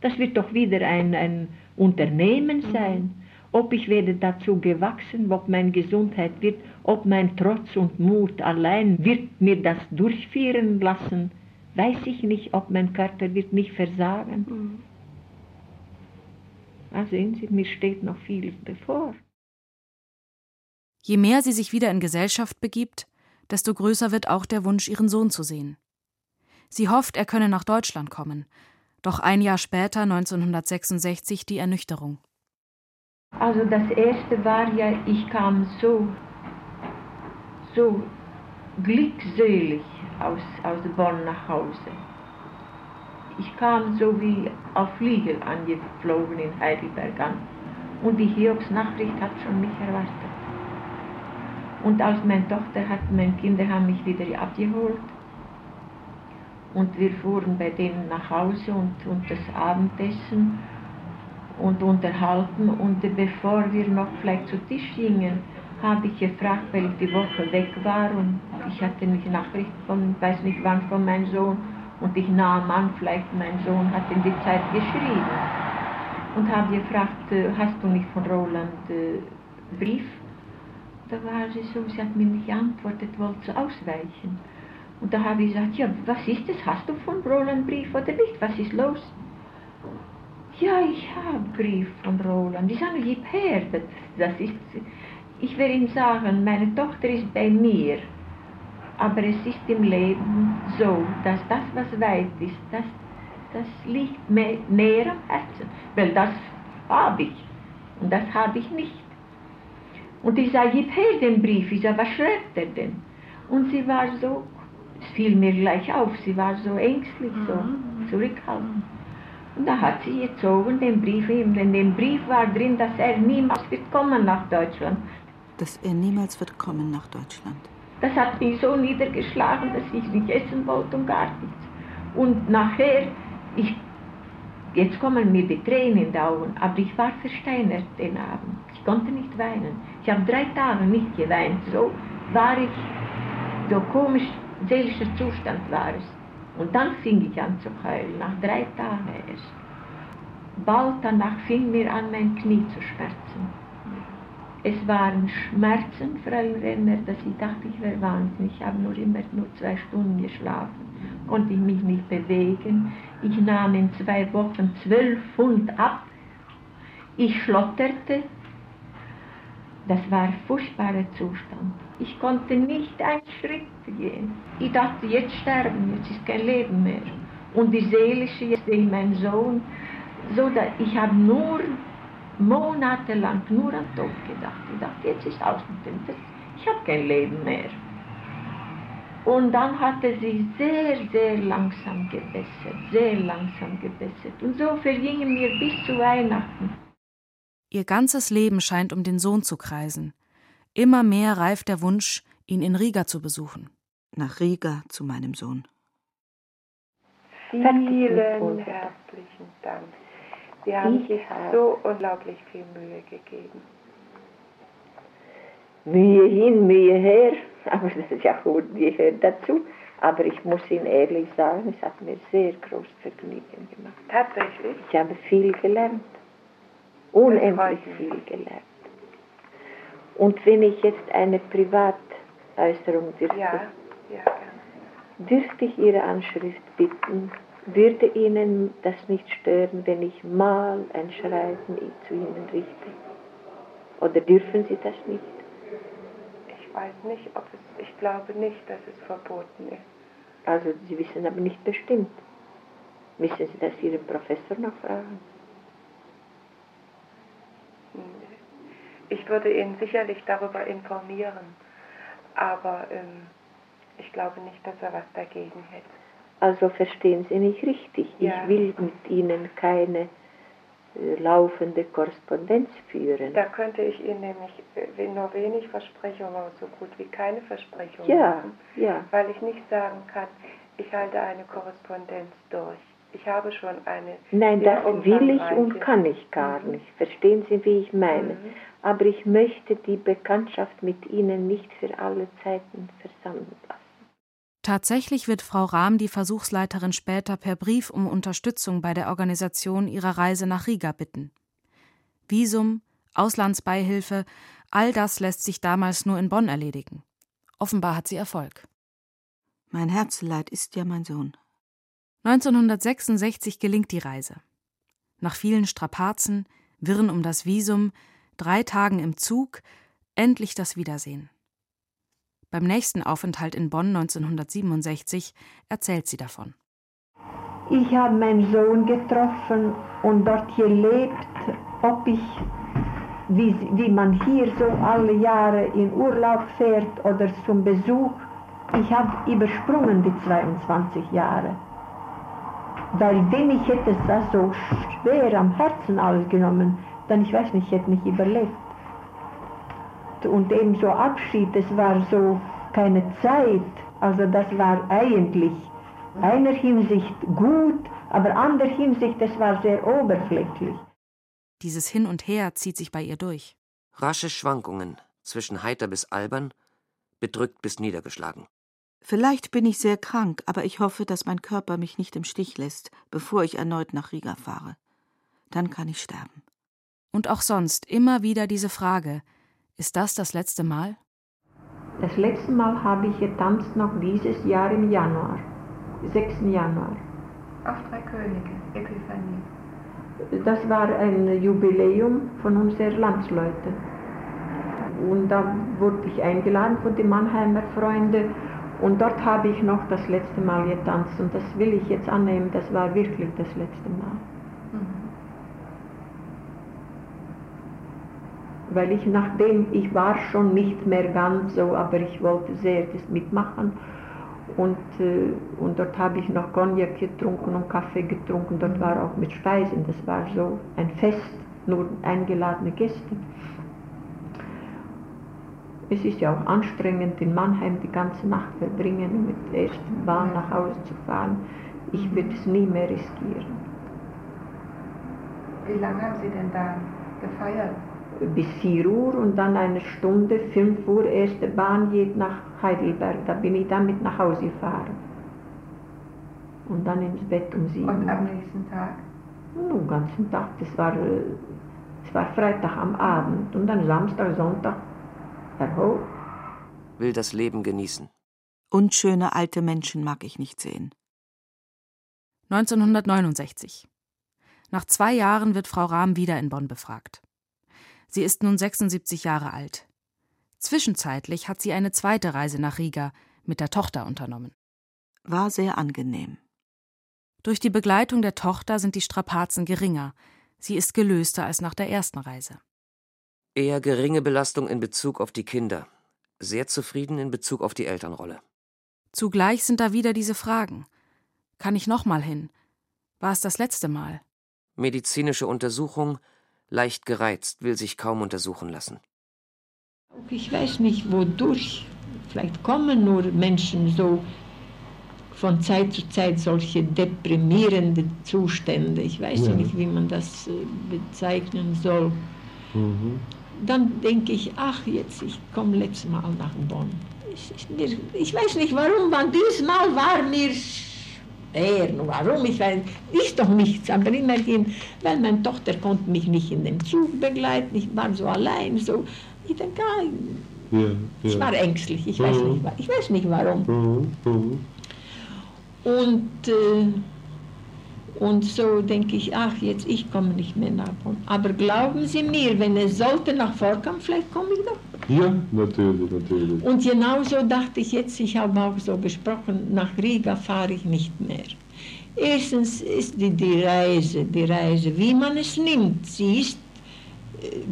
Das wird doch wieder ein, ein Unternehmen sein. Ob ich werde dazu gewachsen, ob meine Gesundheit wird, ob mein Trotz und Mut allein wird mir das durchführen lassen, weiß ich nicht, ob mein Körper wird nicht versagen. Mhm. Also sehen Sie, mir steht noch vieles bevor. Je mehr sie sich wieder in Gesellschaft begibt, desto größer wird auch der Wunsch, ihren Sohn zu sehen. Sie hofft, er könne nach Deutschland kommen. Doch ein Jahr später, 1966, die Ernüchterung. Also das erste war ja, ich kam so, so glückselig aus, aus Bonn nach Hause. Ich kam so wie auf Fliegel angeflogen in Heidelberg an. Und die Hiobs-Nachricht hat schon mich erwartet. Und als meine Tochter hat, meine Kinder haben mich wieder abgeholt. Und wir fuhren bei denen nach Hause und, und das Abendessen und unterhalten. Und bevor wir noch vielleicht zu Tisch gingen, habe ich gefragt, weil ich die Woche weg war und ich hatte nicht Nachricht von, weiß nicht wann, von meinem Sohn. Und ich nahm an, vielleicht mein Sohn hat in die Zeit geschrieben. Und habe gefragt, äh, hast du nicht von Roland äh, Brief? Da war sie so, sie hat mir nicht geantwortet, wollte ausweichen. Und da habe ich gesagt, ja, was ist das? Hast du von Roland Brief oder nicht? Was ist los? Ja, ich habe Brief von Roland. Ich sage, gib her. Das, das ist, ich will ihm sagen, meine Tochter ist bei mir. Aber es ist im Leben so, dass das, was weit ist, das, das liegt mir näher am Herzen. Weil das habe ich. Und das habe ich nicht. Und ich sage, gib her den Brief. Ich sage, was schreibt er denn? Und sie war so, es fiel mir gleich auf, sie war so ängstlich, so mhm. zurückhaltend. Und da hat sie gezogen den Brief ihm, denn in dem Brief war drin, dass er niemals wird kommen nach Deutschland. Dass er niemals wird kommen nach Deutschland. Das hat mich so niedergeschlagen, dass ich nicht essen wollte und gar nichts. Und nachher, ich, jetzt kommen mir die Tränen in die Augen, aber ich war versteinert den Abend. Ich konnte nicht weinen. Ich habe drei Tage nicht geweint. So war ich, so komisch seelischer Zustand war es. Und dann fing ich an zu heulen, nach drei Tagen erst. Bald danach fing mir an, mein Knie zu schmerzen. Es waren Schmerzen, Fräulein Renner, dass ich dachte, ich wäre wahnsinnig. Ich habe nur immer nur zwei Stunden geschlafen, konnte ich mich nicht bewegen. Ich nahm in zwei Wochen zwölf Pfund ab. Ich schlotterte. Das war ein furchtbarer Zustand. Ich konnte nicht einen Schritt gehen. Ich dachte, jetzt sterben, jetzt ist kein Leben mehr. Und die seelische, jetzt sehe ich meinen Sohn, so ich habe nur monatelang nur an Tod gedacht. Ich dachte, jetzt ist aus mit dem Tod. Ich habe kein Leben mehr. Und dann hatte sie sehr, sehr langsam gebessert, sehr langsam gebessert. Und so vergingen mir bis zu Weihnachten. Ihr ganzes Leben scheint um den Sohn zu kreisen. Immer mehr reift der Wunsch, ihn in Riga zu besuchen. Nach Riga zu meinem Sohn. Vielen herzlichen Dank. Sie haben sich so unglaublich viel Mühe gegeben. Mühe hin, Mühe her, aber das ist ja gut, gehört dazu. Aber ich muss Ihnen ehrlich sagen, es hat mir sehr großes Vergnügen gemacht. Tatsächlich? Ich habe viel gelernt. Unendlich viel gelernt. Und wenn ich jetzt eine Privatäußerung dürfte, ja, ja, dürfte ich Ihre Anschrift bitten, würde Ihnen das nicht stören, wenn ich mal ein Schreiben zu Ihnen richte? Oder dürfen Sie das nicht? Ich weiß nicht, ob es, ich glaube nicht, dass es verboten ist. Also Sie wissen aber nicht bestimmt. Müssen Sie das Ihren Professor noch fragen? Ich würde ihn sicherlich darüber informieren, aber ähm, ich glaube nicht, dass er was dagegen hätte. Also verstehen Sie mich richtig. Ja. Ich will mit Ihnen keine äh, laufende Korrespondenz führen. Da könnte ich Ihnen nämlich äh, nur wenig Versprechungen, aber so gut wie keine Versprechungen ja, machen, ja. weil ich nicht sagen kann, ich halte eine Korrespondenz durch. Ich habe schon eine. Nein, das will ich und kann ich gar mhm. nicht. Verstehen Sie, wie ich meine? Mhm. Aber ich möchte die Bekanntschaft mit Ihnen nicht für alle Zeiten versammeln lassen. Tatsächlich wird Frau Rahm die Versuchsleiterin später per Brief um Unterstützung bei der Organisation ihrer Reise nach Riga bitten. Visum, Auslandsbeihilfe, all das lässt sich damals nur in Bonn erledigen. Offenbar hat sie Erfolg. Mein Herzeleid ist ja mein Sohn. 1966 gelingt die Reise. Nach vielen Strapazen, Wirren um das Visum, drei Tagen im Zug, endlich das Wiedersehen. Beim nächsten Aufenthalt in Bonn 1967 erzählt sie davon. Ich habe meinen Sohn getroffen und dort gelebt, ob ich, wie, wie man hier so alle Jahre in Urlaub fährt oder zum Besuch. Ich habe übersprungen die 22 Jahre. Weil wenn ich hätte das so schwer am Herzen alles genommen, dann ich weiß nicht, ich hätte nicht überlebt. Und eben so Abschied, das war so keine Zeit, also das war eigentlich einer Hinsicht gut, aber anderer Hinsicht, es war sehr oberflächlich. Dieses Hin und Her zieht sich bei ihr durch. Rasche Schwankungen zwischen heiter bis albern, bedrückt bis niedergeschlagen. Vielleicht bin ich sehr krank, aber ich hoffe, dass mein Körper mich nicht im Stich lässt, bevor ich erneut nach Riga fahre. Dann kann ich sterben. Und auch sonst immer wieder diese Frage: Ist das das letzte Mal? Das letzte Mal habe ich getanzt noch dieses Jahr im Januar. 6. Januar. Auf Drei Könige, Epiphanie. Das war ein Jubiläum von unseren Landsleuten. Und da wurde ich eingeladen von den Mannheimer Freunden. Und dort habe ich noch das letzte Mal getanzt. Und das will ich jetzt annehmen, das war wirklich das letzte Mal. Mhm. Weil ich nachdem, ich war schon nicht mehr ganz so, aber ich wollte sehr das mitmachen. Und, äh, und dort habe ich noch Cognac getrunken und Kaffee getrunken. Dort war auch mit Speisen. Das war so ein Fest, nur eingeladene Gäste. Es ist ja auch anstrengend, in Mannheim die ganze Nacht verbringen mit der ersten Bahn nach Hause zu fahren. Ich würde es nie mehr riskieren. Wie lange haben Sie denn da gefeiert? bis 4 Uhr und dann eine Stunde, 5 Uhr, erste Bahn geht nach Heidelberg. Da bin ich damit nach Hause gefahren. Und dann ins Bett um 7 Uhr. Und am nächsten Tag? Nun, den ganzen Tag. Das war, äh, das war Freitag am Abend und dann Samstag, Sonntag. Will das Leben genießen. Unschöne alte Menschen mag ich nicht sehen. 1969. Nach zwei Jahren wird Frau Rahm wieder in Bonn befragt. Sie ist nun 76 Jahre alt. Zwischenzeitlich hat sie eine zweite Reise nach Riga mit der Tochter unternommen. War sehr angenehm. Durch die Begleitung der Tochter sind die Strapazen geringer. Sie ist gelöster als nach der ersten Reise. Eher geringe Belastung in Bezug auf die Kinder, sehr zufrieden in Bezug auf die Elternrolle. Zugleich sind da wieder diese Fragen. Kann ich nochmal hin? War es das letzte Mal? Medizinische Untersuchung, leicht gereizt, will sich kaum untersuchen lassen. Ich weiß nicht, wodurch. Vielleicht kommen nur Menschen so von Zeit zu Zeit solche deprimierende Zustände. Ich weiß ja. nicht, wie man das äh, bezeichnen soll. Mhm. Dann denke ich, ach, jetzt, ich komme letztes Mal nach Bonn. Ich, ich, ich weiß nicht warum, wann diesmal war mir er, warum? Ich weiß, ich doch nichts, aber immerhin, weil meine Tochter konnte mich nicht in den Zug begleiten, ich war so allein, so. Ich denke, ah, ja, ja. ich war ängstlich, ich, mhm. weiß, nicht, ich weiß nicht warum. Mhm. Mhm. Und, äh, und so denke ich, ach, jetzt, ich komme nicht mehr nach Bonn. Aber glauben Sie mir, wenn es sollte nach vorkommen, vielleicht komme ich doch. Ja, natürlich, natürlich. Und genauso dachte ich jetzt, ich habe auch so gesprochen, nach Riga fahre ich nicht mehr. Erstens ist die, die Reise, die Reise, wie man es nimmt, sie ist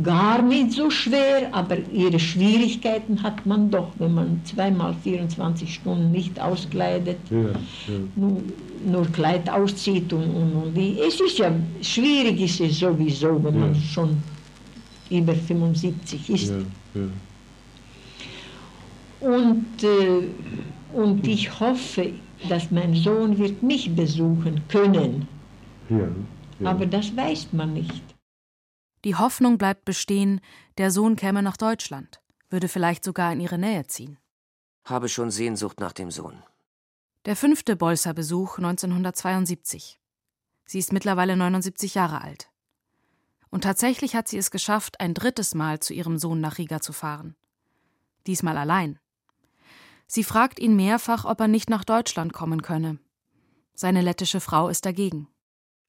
gar nicht so schwer, aber ihre Schwierigkeiten hat man doch, wenn man zweimal 24 Stunden nicht auskleidet, ja, ja. Nur, nur, Kleid auszieht und, und, und die, es ist ja, schwierig ist es sowieso, wenn ja. man schon über 75 ist. Und, äh, und ich hoffe, dass mein Sohn wird mich besuchen können. Aber das weiß man nicht. Die Hoffnung bleibt bestehen, der Sohn käme nach Deutschland, würde vielleicht sogar in ihre Nähe ziehen. Habe schon Sehnsucht nach dem Sohn. Der fünfte Bolzer Besuch 1972. Sie ist mittlerweile 79 Jahre alt. Und tatsächlich hat sie es geschafft, ein drittes Mal zu ihrem Sohn nach Riga zu fahren. Diesmal allein. Sie fragt ihn mehrfach, ob er nicht nach Deutschland kommen könne. Seine lettische Frau ist dagegen.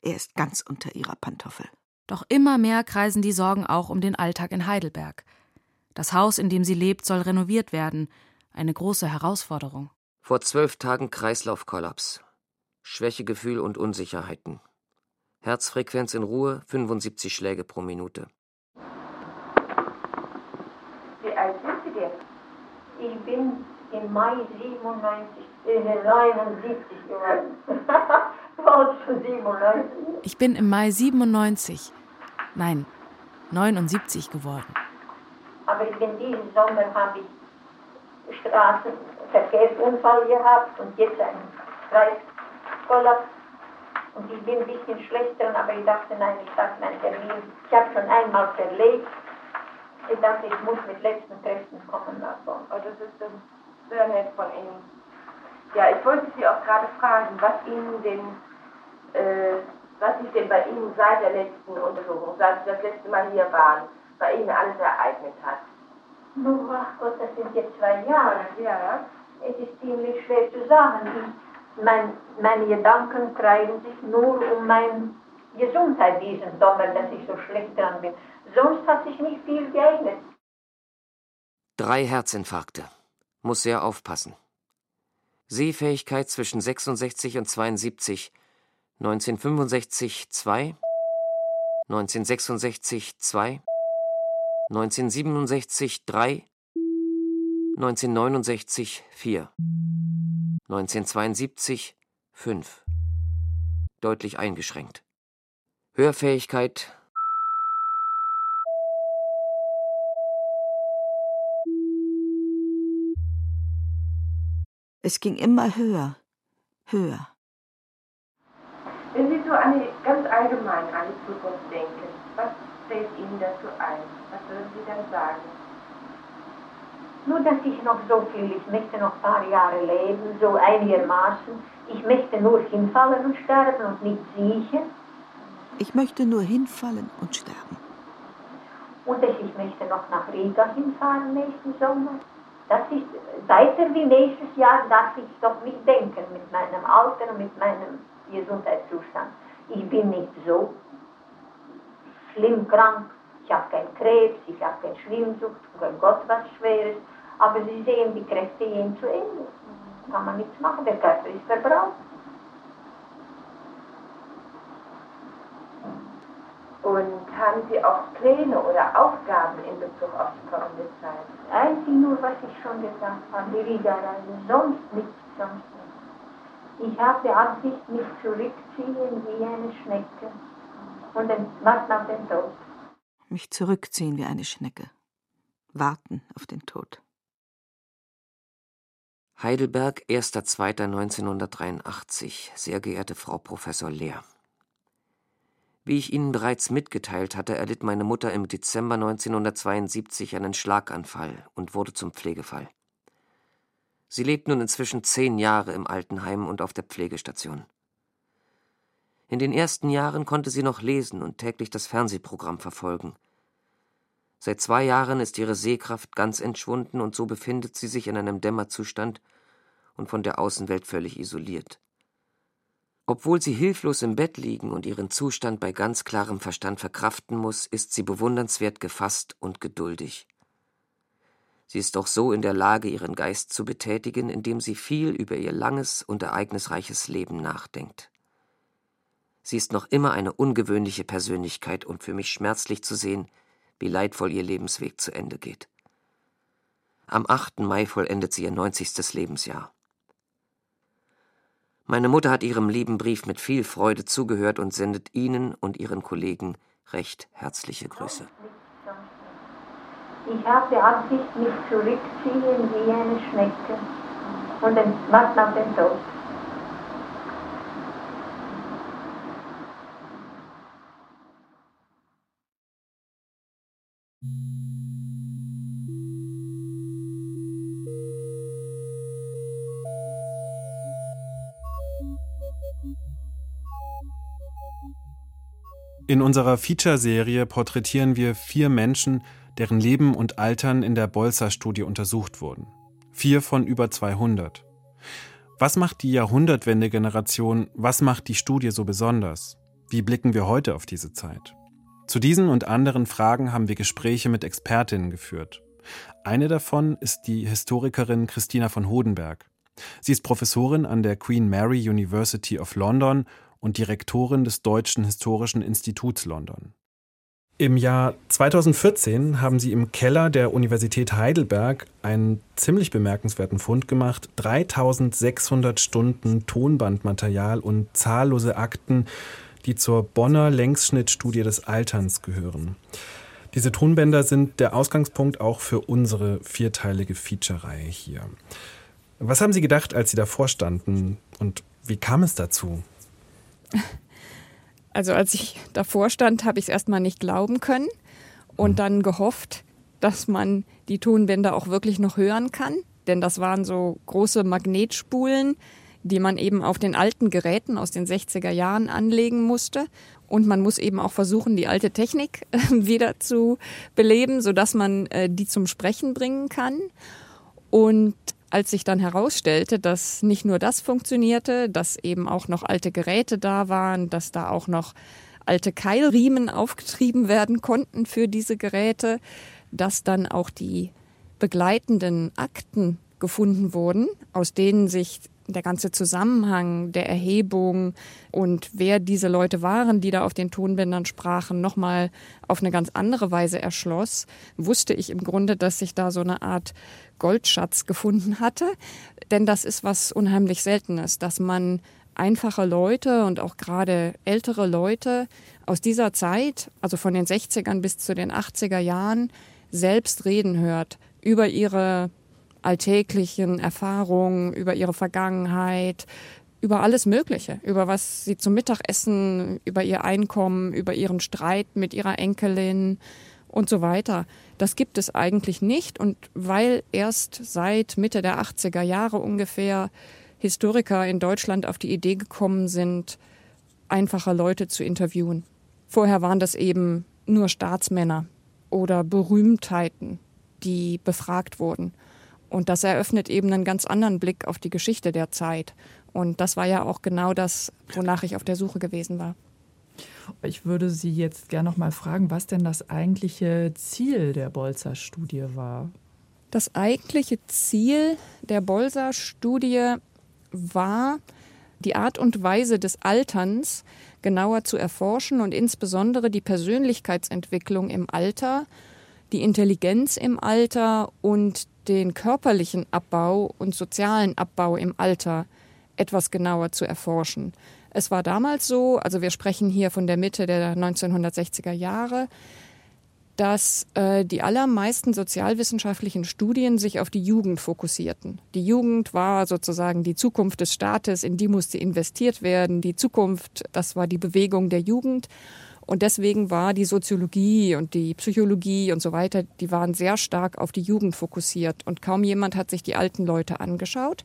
Er ist ganz unter ihrer Pantoffel. Doch immer mehr kreisen die Sorgen auch um den Alltag in Heidelberg. Das Haus, in dem sie lebt, soll renoviert werden. Eine große Herausforderung. Vor zwölf Tagen Kreislaufkollaps. Schwächegefühl und Unsicherheiten. Herzfrequenz in Ruhe 75 Schläge pro Minute. Wie alt sind Sie denn? Ich bin im Mai 97, äh, 79 geworden. schon 97. Ich bin im Mai 97, nein, 79 geworden. Aber ich bin diesen Sommer habe ich Straßenverkehrsunfall gehabt und jetzt einen Kreiskollaps. Und ich bin ein bisschen schlechter, aber ich dachte, nein, ich darf meinen Termin. Ich habe schon einmal verlegt. Ich dachte, ich muss mit letzten Kräften kommen nach Bonn. Oh, das ist sehr nett von Ihnen. Ja, ich wollte Sie auch gerade fragen, was Ihnen denn, äh, was sich denn bei Ihnen seit der letzten Untersuchung, seit Sie das letzte Mal hier waren, bei Ihnen alles ereignet hat. Nun, ach Gott, das sind jetzt zwei Jahre. Ja. Es ist ziemlich schwer zu sagen. Mein, meine Gedanken kreisen sich nur um meine Gesundheit diesen Sommer, dass ich so schlecht dran bin. Sonst hat sich nicht viel geändert. Drei Herzinfarkte. Muss sehr aufpassen. Sehfähigkeit zwischen 66 und 72, 1965 2, 1966 2, 1967 3, 1969 4, 1972 5. Deutlich eingeschränkt. Hörfähigkeit Es ging immer höher, höher. Wenn Sie so an die, ganz allgemein an die Zukunft denken, was fällt Ihnen dazu ein? Was würden Sie dann sagen? Nur, dass ich noch so viel, ich möchte noch ein paar Jahre leben, so einigermaßen. Ich möchte nur hinfallen und sterben und nicht siechen. Ich möchte nur hinfallen und sterben. Und ich möchte noch nach Riga hinfahren nächsten Sommer. Das ist weiter wie nächstes Jahr, darf ich doch nicht denken mit meinem Alter und mit meinem Gesundheitszustand. Ich bin nicht so schlimm krank, ich habe keinen Krebs, ich habe keine Schwimmsucht, oh Gott was Schweres, aber Sie sehen, die Kräfte gehen zu Ende. Kann man nichts machen, der Körper ist verbraucht. Und haben Sie auch Pläne oder Aufgaben in Bezug auf die kommende Zeit? Einzig nur, was ich schon gesagt habe, die Riga-Reise, sonst nichts, sonst nichts. Ich habe die Absicht, mich zurückziehen wie eine Schnecke und dann warten auf den Tod. Mich zurückziehen wie eine Schnecke. Warten auf den Tod. Heidelberg, 1.2.1983. Sehr geehrte Frau Professor Lehr. Wie ich Ihnen bereits mitgeteilt hatte, erlitt meine Mutter im Dezember 1972 einen Schlaganfall und wurde zum Pflegefall. Sie lebt nun inzwischen zehn Jahre im Altenheim und auf der Pflegestation. In den ersten Jahren konnte sie noch lesen und täglich das Fernsehprogramm verfolgen. Seit zwei Jahren ist ihre Sehkraft ganz entschwunden und so befindet sie sich in einem Dämmerzustand und von der Außenwelt völlig isoliert. Obwohl sie hilflos im Bett liegen und ihren Zustand bei ganz klarem Verstand verkraften muss, ist sie bewundernswert gefasst und geduldig. Sie ist doch so in der Lage, ihren Geist zu betätigen, indem sie viel über ihr langes und ereignisreiches Leben nachdenkt. Sie ist noch immer eine ungewöhnliche Persönlichkeit und für mich schmerzlich zu sehen, wie leidvoll ihr Lebensweg zu Ende geht. Am 8. Mai vollendet sie ihr 90. Lebensjahr. Meine Mutter hat Ihrem lieben Brief mit viel Freude zugehört und sendet Ihnen und Ihren Kollegen recht herzliche Grüße. Ich habe die Absicht, mich zurückziehen wie eine Schnecke und dann warten auf den Tod. In unserer Feature-Serie porträtieren wir vier Menschen, deren Leben und Altern in der Bolzer-Studie untersucht wurden. Vier von über 200. Was macht die Jahrhundertwende-Generation, was macht die Studie so besonders? Wie blicken wir heute auf diese Zeit? Zu diesen und anderen Fragen haben wir Gespräche mit Expertinnen geführt. Eine davon ist die Historikerin Christina von Hodenberg. Sie ist Professorin an der Queen Mary University of London und Direktorin des Deutschen Historischen Instituts London. Im Jahr 2014 haben sie im Keller der Universität Heidelberg einen ziemlich bemerkenswerten Fund gemacht. 3600 Stunden Tonbandmaterial und zahllose Akten, die zur Bonner Längsschnittstudie des Alterns gehören. Diese Tonbänder sind der Ausgangspunkt auch für unsere vierteilige Feature-Reihe hier. Was haben Sie gedacht, als Sie davor standen und wie kam es dazu? Also als ich davor stand, habe ich es erstmal nicht glauben können und mhm. dann gehofft, dass man die Tonbänder auch wirklich noch hören kann. Denn das waren so große Magnetspulen, die man eben auf den alten Geräten aus den 60er Jahren anlegen musste. Und man muss eben auch versuchen, die alte Technik äh, wieder zu beleben, sodass man äh, die zum Sprechen bringen kann. Und als sich dann herausstellte, dass nicht nur das funktionierte, dass eben auch noch alte Geräte da waren, dass da auch noch alte Keilriemen aufgetrieben werden konnten für diese Geräte, dass dann auch die begleitenden Akten gefunden wurden, aus denen sich der ganze Zusammenhang der Erhebung und wer diese Leute waren, die da auf den Tonbändern sprachen, nochmal auf eine ganz andere Weise erschloss, wusste ich im Grunde, dass sich da so eine Art Goldschatz gefunden hatte. Denn das ist was unheimlich Seltenes, dass man einfache Leute und auch gerade ältere Leute aus dieser Zeit, also von den 60ern bis zu den 80er Jahren, selbst reden hört über ihre alltäglichen Erfahrungen, über ihre Vergangenheit, über alles Mögliche, über was sie zum Mittagessen, über ihr Einkommen, über ihren Streit mit ihrer Enkelin und so weiter. Das gibt es eigentlich nicht und weil erst seit Mitte der 80er Jahre ungefähr Historiker in Deutschland auf die Idee gekommen sind, einfache Leute zu interviewen. Vorher waren das eben nur Staatsmänner oder Berühmtheiten, die befragt wurden. Und das eröffnet eben einen ganz anderen Blick auf die Geschichte der Zeit. Und das war ja auch genau das, wonach ich auf der Suche gewesen war. Ich würde Sie jetzt gerne noch mal fragen, was denn das eigentliche Ziel der Bolzer-Studie war. Das eigentliche Ziel der Bolzer-Studie war, die Art und Weise des Alterns genauer zu erforschen und insbesondere die Persönlichkeitsentwicklung im Alter, die Intelligenz im Alter und den körperlichen Abbau und sozialen Abbau im Alter etwas genauer zu erforschen. Es war damals so, also wir sprechen hier von der Mitte der 1960er Jahre, dass äh, die allermeisten sozialwissenschaftlichen Studien sich auf die Jugend fokussierten. Die Jugend war sozusagen die Zukunft des Staates, in die musste investiert werden. Die Zukunft, das war die Bewegung der Jugend. Und deswegen war die Soziologie und die Psychologie und so weiter, die waren sehr stark auf die Jugend fokussiert. Und kaum jemand hat sich die alten Leute angeschaut.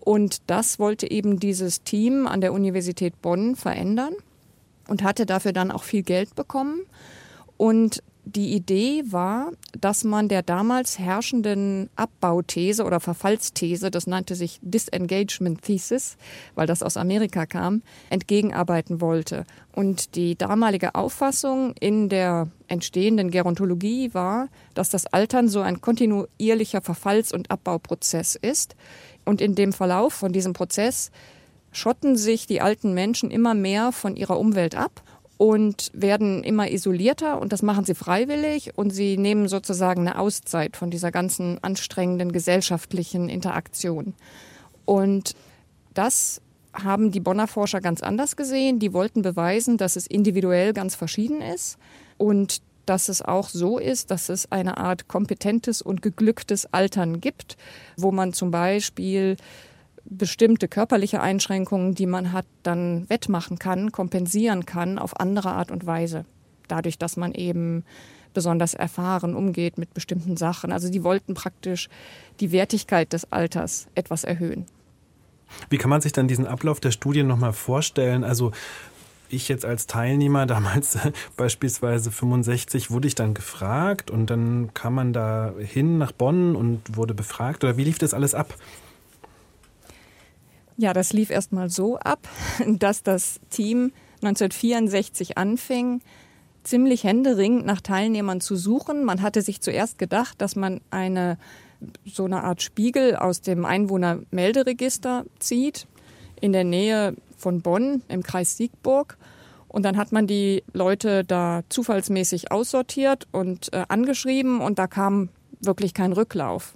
Und das wollte eben dieses Team an der Universität Bonn verändern und hatte dafür dann auch viel Geld bekommen. Und die Idee war, dass man der damals herrschenden Abbauthese oder Verfallsthese, das nannte sich Disengagement Thesis, weil das aus Amerika kam, entgegenarbeiten wollte. Und die damalige Auffassung in der entstehenden Gerontologie war, dass das Altern so ein kontinuierlicher Verfalls- und Abbauprozess ist. Und in dem Verlauf von diesem Prozess schotten sich die alten Menschen immer mehr von ihrer Umwelt ab und werden immer isolierter und das machen sie freiwillig und sie nehmen sozusagen eine Auszeit von dieser ganzen anstrengenden gesellschaftlichen Interaktion. Und das haben die Bonner Forscher ganz anders gesehen. Die wollten beweisen, dass es individuell ganz verschieden ist und dass es auch so ist, dass es eine Art kompetentes und geglücktes Altern gibt, wo man zum Beispiel bestimmte körperliche Einschränkungen, die man hat, dann wettmachen kann, kompensieren kann auf andere Art und Weise. Dadurch, dass man eben besonders erfahren umgeht mit bestimmten Sachen. Also die wollten praktisch die Wertigkeit des Alters etwas erhöhen. Wie kann man sich dann diesen Ablauf der Studie nochmal vorstellen? Also ich jetzt als Teilnehmer, damals beispielsweise 65, wurde ich dann gefragt und dann kam man da hin nach Bonn und wurde befragt oder wie lief das alles ab? Ja, das lief erstmal so ab, dass das Team 1964 anfing, ziemlich händeringend nach Teilnehmern zu suchen. Man hatte sich zuerst gedacht, dass man eine so eine Art Spiegel aus dem Einwohnermelderegister zieht in der Nähe von Bonn im Kreis Siegburg. Und dann hat man die Leute da zufallsmäßig aussortiert und äh, angeschrieben und da kam wirklich kein Rücklauf.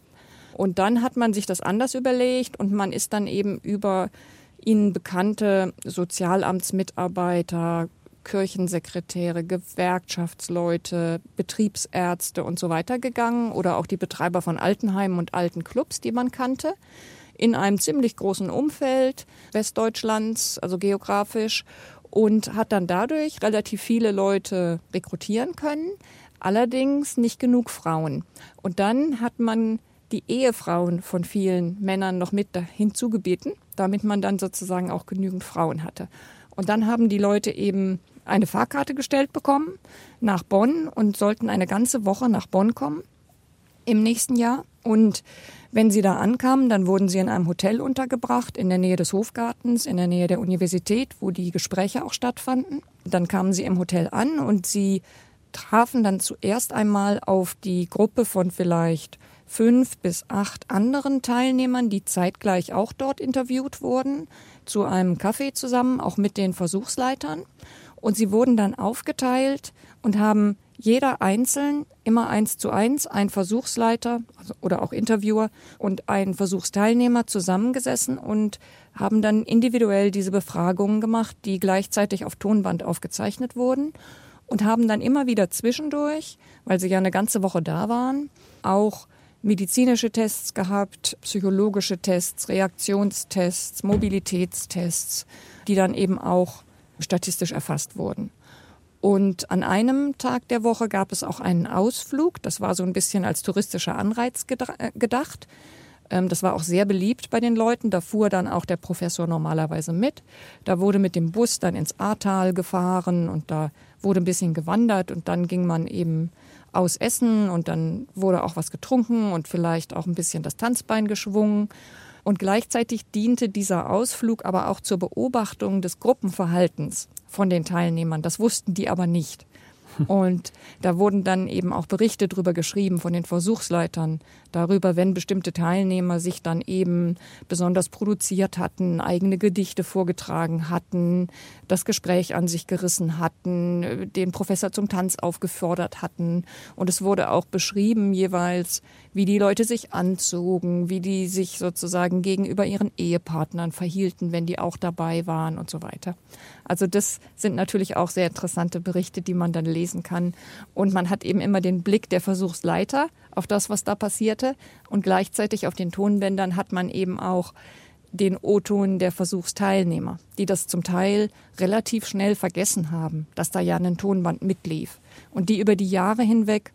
Und dann hat man sich das anders überlegt und man ist dann eben über ihnen bekannte Sozialamtsmitarbeiter, Kirchensekretäre, Gewerkschaftsleute, Betriebsärzte und so weiter gegangen oder auch die Betreiber von Altenheimen und alten Clubs, die man kannte, in einem ziemlich großen Umfeld Westdeutschlands, also geografisch, und hat dann dadurch relativ viele Leute rekrutieren können, allerdings nicht genug Frauen. Und dann hat man die Ehefrauen von vielen Männern noch mit hinzugebeten, damit man dann sozusagen auch genügend Frauen hatte. Und dann haben die Leute eben eine Fahrkarte gestellt bekommen nach Bonn und sollten eine ganze Woche nach Bonn kommen im nächsten Jahr. Und wenn sie da ankamen, dann wurden sie in einem Hotel untergebracht, in der Nähe des Hofgartens, in der Nähe der Universität, wo die Gespräche auch stattfanden. Dann kamen sie im Hotel an und sie trafen dann zuerst einmal auf die Gruppe von vielleicht fünf bis acht anderen Teilnehmern, die zeitgleich auch dort interviewt wurden, zu einem Kaffee zusammen, auch mit den Versuchsleitern. Und sie wurden dann aufgeteilt und haben jeder einzeln immer eins zu eins ein Versuchsleiter also, oder auch Interviewer und ein Versuchsteilnehmer zusammengesessen und haben dann individuell diese Befragungen gemacht, die gleichzeitig auf Tonband aufgezeichnet wurden und haben dann immer wieder zwischendurch, weil sie ja eine ganze Woche da waren, auch medizinische Tests gehabt, psychologische Tests, Reaktionstests, Mobilitätstests, die dann eben auch statistisch erfasst wurden. Und an einem Tag der Woche gab es auch einen Ausflug. Das war so ein bisschen als touristischer Anreiz äh, gedacht. Ähm, das war auch sehr beliebt bei den Leuten. Da fuhr dann auch der Professor normalerweise mit. Da wurde mit dem Bus dann ins Ahrtal gefahren und da wurde ein bisschen gewandert und dann ging man eben aus Essen und dann wurde auch was getrunken und vielleicht auch ein bisschen das Tanzbein geschwungen. Und gleichzeitig diente dieser Ausflug aber auch zur Beobachtung des Gruppenverhaltens von den Teilnehmern. Das wussten die aber nicht. Und da wurden dann eben auch Berichte drüber geschrieben von den Versuchsleitern, darüber, wenn bestimmte Teilnehmer sich dann eben besonders produziert hatten, eigene Gedichte vorgetragen hatten, das Gespräch an sich gerissen hatten, den Professor zum Tanz aufgefordert hatten. Und es wurde auch beschrieben jeweils, wie die Leute sich anzogen, wie die sich sozusagen gegenüber ihren Ehepartnern verhielten, wenn die auch dabei waren und so weiter. Also das sind natürlich auch sehr interessante Berichte, die man dann lesen kann. Und man hat eben immer den Blick der Versuchsleiter auf das, was da passierte. Und gleichzeitig auf den Tonbändern hat man eben auch den O-Ton der Versuchsteilnehmer, die das zum Teil relativ schnell vergessen haben, dass da ja ein Tonband mitlief. Und die über die Jahre hinweg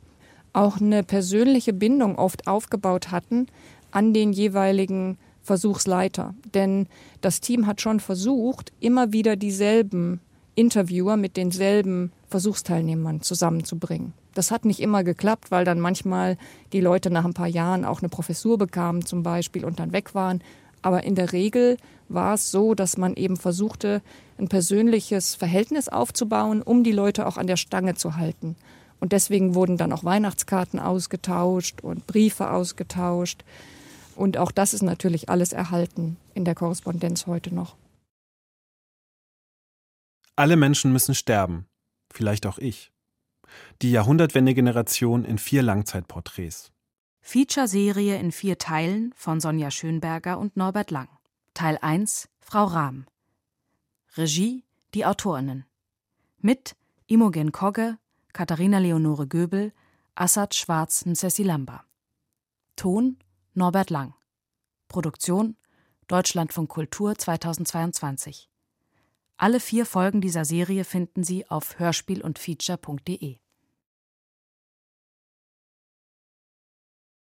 auch eine persönliche Bindung oft aufgebaut hatten an den jeweiligen Versuchsleiter. Denn das Team hat schon versucht, immer wieder dieselben Interviewer mit denselben Versuchsteilnehmern zusammenzubringen. Das hat nicht immer geklappt, weil dann manchmal die Leute nach ein paar Jahren auch eine Professur bekamen zum Beispiel und dann weg waren. Aber in der Regel war es so, dass man eben versuchte, ein persönliches Verhältnis aufzubauen, um die Leute auch an der Stange zu halten. Und deswegen wurden dann auch Weihnachtskarten ausgetauscht und Briefe ausgetauscht. Und auch das ist natürlich alles erhalten in der Korrespondenz heute noch. Alle Menschen müssen sterben, vielleicht auch ich. Die Jahrhundertwende-Generation in vier Langzeitporträts. Feature-Serie in vier Teilen von Sonja Schönberger und Norbert Lang. Teil 1 Frau Rahm. Regie die Autorinnen. Mit Imogen Kogge, Katharina Leonore Göbel, Assad Schwarz Ceci Lamba. Ton Norbert Lang. Produktion Deutschlandfunk Kultur 2022. Alle vier Folgen dieser Serie finden Sie auf hörspiel und feature.de.